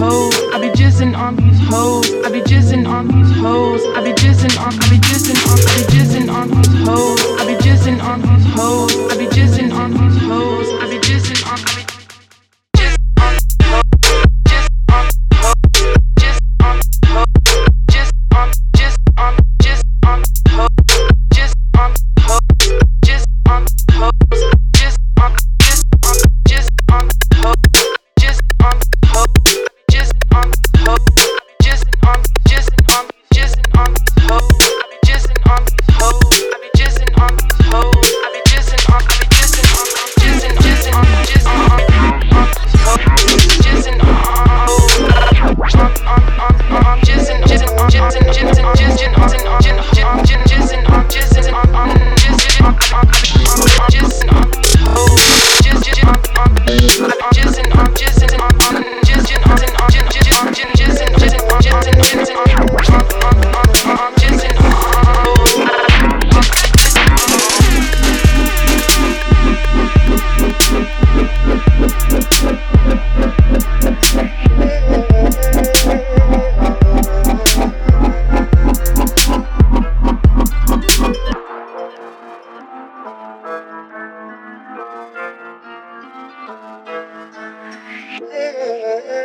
hoes. I be jizzing on these hoes. I be jizzing on these hoes. I be jizzing on. I be Yeah.